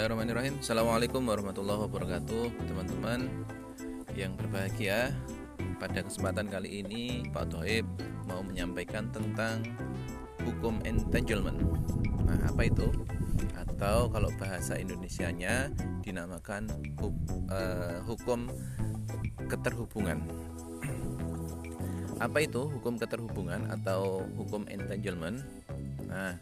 Bismillahirrahmanirrahim. Assalamualaikum warahmatullahi wabarakatuh Teman-teman yang berbahagia. Pada kesempatan kali ini Pak Toib mau menyampaikan tentang Hukum entanglement. Nah apa itu? Atau kalau bahasa Indonesianya Dinamakan uh, Hukum keterhubungan. Apa itu hukum keterhubungan Atau hukum entanglement Nah,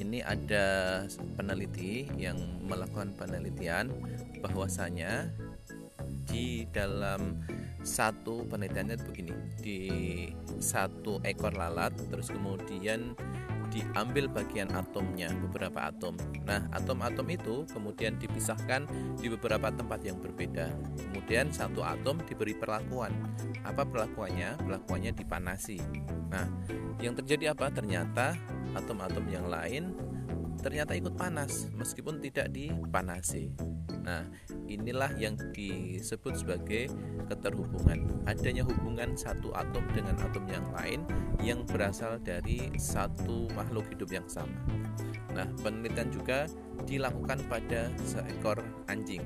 ini ada peneliti yang melakukan penelitian bahwasanya di dalam satu penelitiannya begini di satu ekor lalat terus kemudian diambil bagian atomnya beberapa atom. Nah, atom-atom itu kemudian dipisahkan di beberapa tempat yang berbeda. Kemudian satu atom diberi perlakuan. Apa perlakuannya? Perlakuannya dipanasi. Nah, yang terjadi apa? Ternyata atom-atom yang lain ternyata ikut panas meskipun tidak dipanasi. Nah, inilah yang disebut sebagai keterhubungan. Adanya hubungan satu atom dengan atom yang lain yang berasal dari satu makhluk hidup yang sama. Nah, penelitian juga dilakukan pada seekor anjing.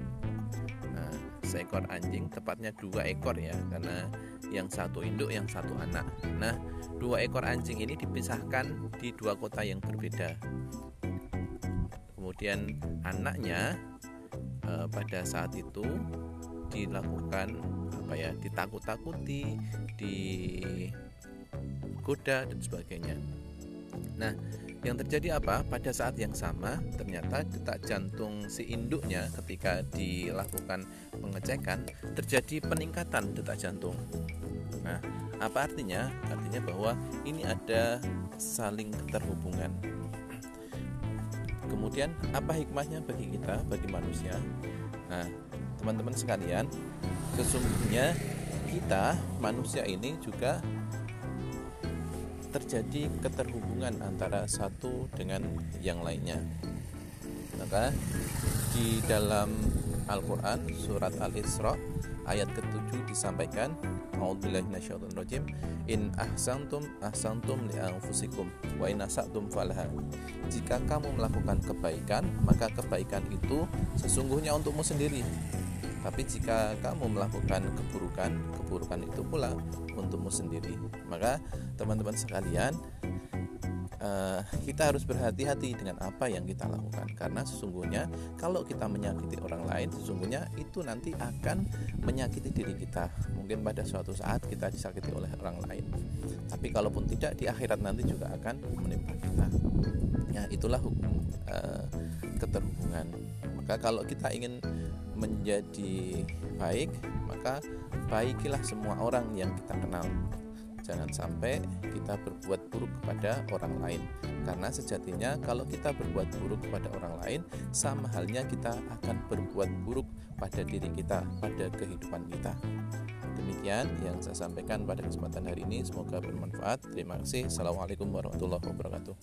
Nah, seekor anjing, tepatnya dua ekor ya, karena yang satu induk, yang satu anak. Nah, dua ekor anjing ini dipisahkan di dua kota yang berbeda. Kemudian anaknya e, pada saat itu dilakukan apa ya ditakut-takuti digoda dan sebagainya. Nah yang terjadi apa? Pada saat yang sama ternyata detak jantung si induknya ketika dilakukan pengecekan terjadi peningkatan detak jantung nah apa artinya artinya bahwa ini ada saling keterhubungan Kemudian apa hikmahnya bagi kita, bagi manusia? Nah, teman-teman sekalian, sesungguhnya kita manusia ini juga terjadi keterhubungan antara satu dengan yang lainnya. Maka di dalam Al-Qur'an surat Al-Isra ayat ke-7 disampaikan A'udzubillahi In ahsantum ahsantum li anfusikum wa in asatum falaha. Jika kamu melakukan kebaikan, maka kebaikan itu sesungguhnya untukmu sendiri. Tapi jika kamu melakukan keburukan, keburukan itu pula untukmu sendiri. Maka teman-teman sekalian, uh, kita harus berhati-hati dengan apa yang kita lakukan. Karena sesungguhnya kalau kita menyakiti orang lain sesungguhnya itu nanti akan menyakiti diri kita. Mungkin pada suatu saat kita disakiti oleh orang lain. Tapi kalaupun tidak di akhirat nanti juga akan menimpa kita. Ya itulah hukum uh, keterhubungan. Maka kalau kita ingin menjadi baik maka baikilah semua orang yang kita kenal Jangan sampai kita berbuat buruk kepada orang lain, karena sejatinya kalau kita berbuat buruk kepada orang lain, sama halnya kita akan berbuat buruk pada diri kita, pada kehidupan kita. Demikian yang saya sampaikan pada kesempatan hari ini. Semoga bermanfaat. Terima kasih. Assalamualaikum warahmatullahi wabarakatuh.